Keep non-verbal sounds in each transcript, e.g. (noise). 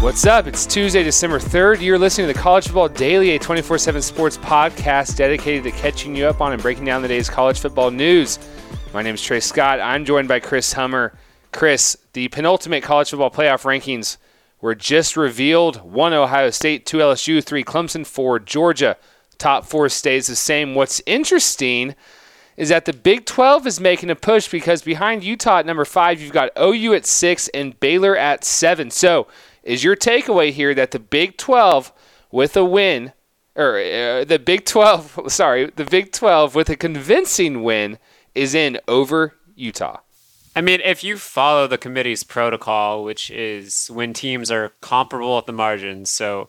What's up? It's Tuesday, December 3rd. You're listening to the College Football Daily, a 24 7 sports podcast dedicated to catching you up on and breaking down the day's college football news. My name is Trey Scott. I'm joined by Chris Hummer. Chris, the penultimate college football playoff rankings were just revealed. One Ohio State, two LSU, three Clemson, four Georgia. Top four stays the same. What's interesting is that the Big 12 is making a push because behind Utah at number five, you've got OU at six and Baylor at seven. So, is your takeaway here that the Big 12 with a win, or uh, the Big 12, (laughs) sorry, the Big 12 with a convincing win is in over Utah? I mean, if you follow the committee's protocol, which is when teams are comparable at the margins, so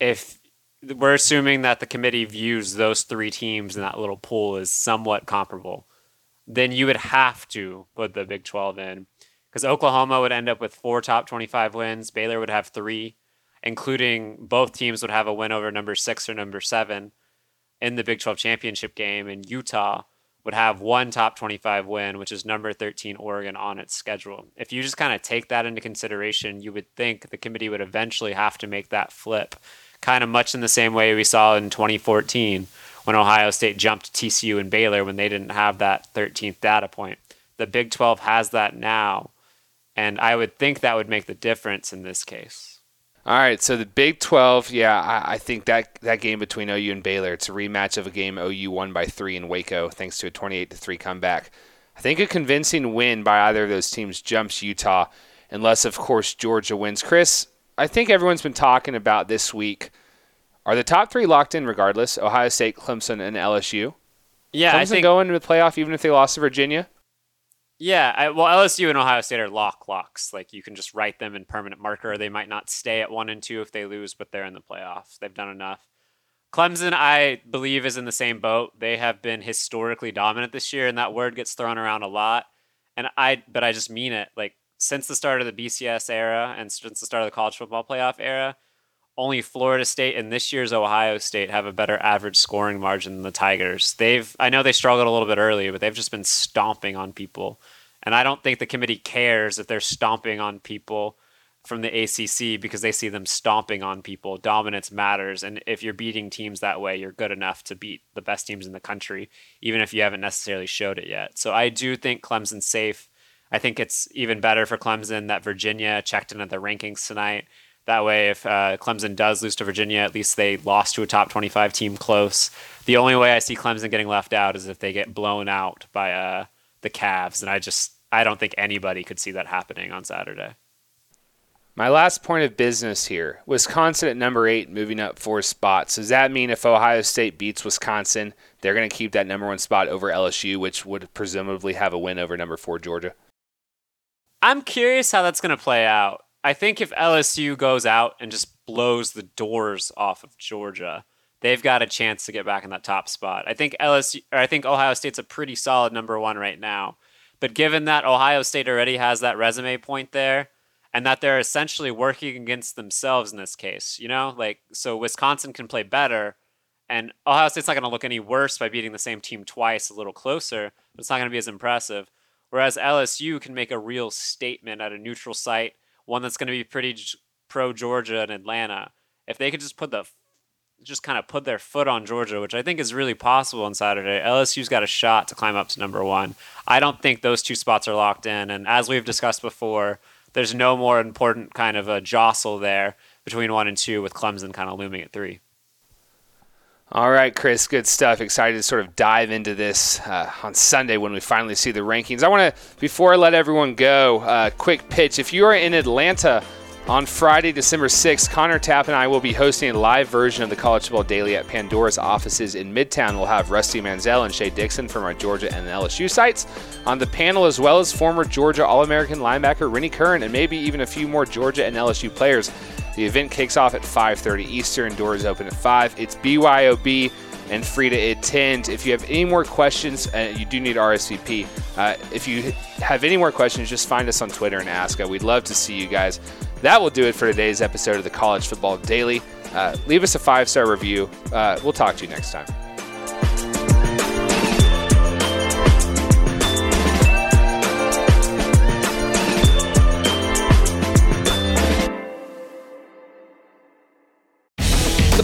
if we're assuming that the committee views those three teams in that little pool as somewhat comparable, then you would have to put the Big 12 in because Oklahoma would end up with four top 25 wins. Baylor would have three, including both teams would have a win over number six or number seven in the Big 12 championship game. And Utah would have one top 25 win, which is number 13 Oregon on its schedule. If you just kind of take that into consideration, you would think the committee would eventually have to make that flip, kind of much in the same way we saw in 2014 when Ohio State jumped TCU and Baylor when they didn't have that 13th data point. The Big 12 has that now and I would think that would make the difference in this case. All right, so the Big 12, yeah, I, I, think that that game between OU and Baylor, it's a rematch of a game OU won by three in Waco, thanks to a 28 to three comeback. I think a convincing win by either of those teams jumps Utah, unless of course Georgia wins. Chris, I think everyone's been talking about this week. Are the top three locked in regardless? Ohio State, Clemson, and LSU. Yeah, Clemson I think going to the playoff even if they lost to Virginia. Yeah, I, well, LSU and Ohio State are lock locks. Like you can just write them in permanent marker. They might not stay at one and two if they lose, but they're in the playoffs. They've done enough. Clemson, I believe, is in the same boat. They have been historically dominant this year, and that word gets thrown around a lot. And I, but I just mean it. Like since the start of the BCS era and since the start of the college football playoff era, only Florida State and this year's Ohio State have a better average scoring margin than the Tigers. They've I know they struggled a little bit early, but they've just been stomping on people. And I don't think the committee cares if they're stomping on people from the ACC because they see them stomping on people. Dominance matters, and if you're beating teams that way, you're good enough to beat the best teams in the country, even if you haven't necessarily showed it yet. So I do think Clemson's safe. I think it's even better for Clemson that Virginia checked in at the rankings tonight that way, if uh, Clemson does lose to Virginia, at least they lost to a top 25 team close. The only way I see Clemson getting left out is if they get blown out by uh, the Cavs, and I just I don't think anybody could see that happening on Saturday. My last point of business here Wisconsin at number eight, moving up four spots. Does that mean if Ohio State beats Wisconsin, they're going to keep that number one spot over LSU, which would presumably have a win over number four Georgia? I'm curious how that's going to play out. I think if LSU goes out and just blows the doors off of Georgia, they've got a chance to get back in that top spot. I think LSU I think Ohio State's a pretty solid number 1 right now. But given that Ohio State already has that resume point there and that they're essentially working against themselves in this case, you know? Like so Wisconsin can play better and Ohio State's not going to look any worse by beating the same team twice a little closer, but it's not going to be as impressive. Whereas LSU can make a real statement at a neutral site one that's going to be pretty pro Georgia and Atlanta. If they could just put the just kind of put their foot on Georgia, which I think is really possible on Saturday. LSU's got a shot to climb up to number one. I don't think those two spots are locked in. And as we've discussed before, there's no more important kind of a jostle there between one and two, with Clemson kind of looming at three. All right, Chris, good stuff. Excited to sort of dive into this uh, on Sunday when we finally see the rankings. I want to, before I let everyone go, uh, quick pitch. If you are in Atlanta On Friday, December 6th, Connor Tapp and I will be hosting a live version of the College Football Daily at Pandora's offices in Midtown. We'll have Rusty Mansell and Shea Dixon from our Georgia and LSU sites on the panel, as well as former Georgia All American linebacker Rennie Curran and maybe even a few more Georgia and LSU players. The event kicks off at 5:30 Eastern. Doors open at 5. It's BYOB and free to attend. If you have any more questions, uh, you do need RSVP. Uh, if you have any more questions, just find us on Twitter and ask. Uh, we'd love to see you guys. That will do it for today's episode of the College Football Daily. Uh, leave us a five star review. Uh, we'll talk to you next time.